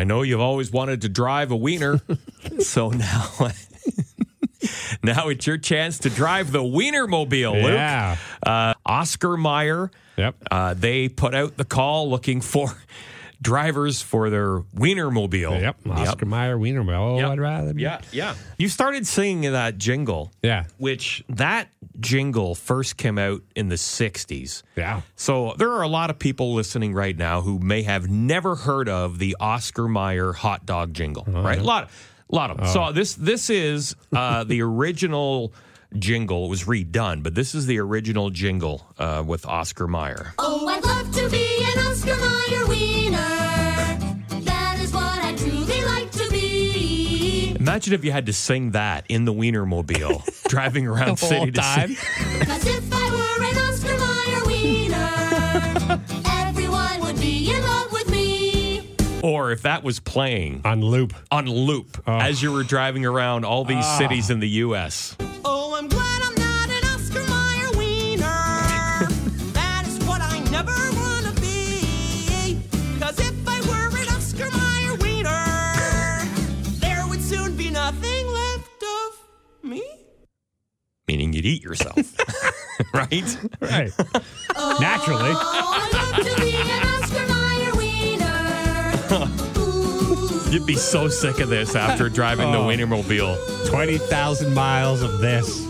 I know you've always wanted to drive a wiener, so now. Now it's your chance to drive the Wienermobile, Luke. Yeah. Uh, Oscar Mayer. Yep. Uh, they put out the call looking for drivers for their Wienermobile. Yep. Oscar Mayer Wienermobile. Oh, Yep. I'd rather be. Yeah, yeah. You started singing that jingle. Yeah. Which that jingle first came out in the 60s. Yeah. So there are a lot of people listening right now who may have never heard of the Oscar Mayer hot dog jingle, right? A lot, of, a lot of them. So this this is uh, the original jingle. It was redone, but this is the original jingle uh, with Oscar Mayer. Oh, I'd love to be an Oscar Mayer Imagine if you had to sing that in the Wienermobile, driving around The city whole to time. city. Cause if I were an Oscar Mayer wiener, everyone would be in love with me. Or if that was playing On loop. on loop oh. as you were driving around all these ah. cities in the U.S. you'd eat yourself, right? Right. Naturally. Oh, I'd love to be an Oscar Mayer wiener. Ooh. You'd be so sick of this after driving the Oh. Wienermobile. 20,000 miles of this.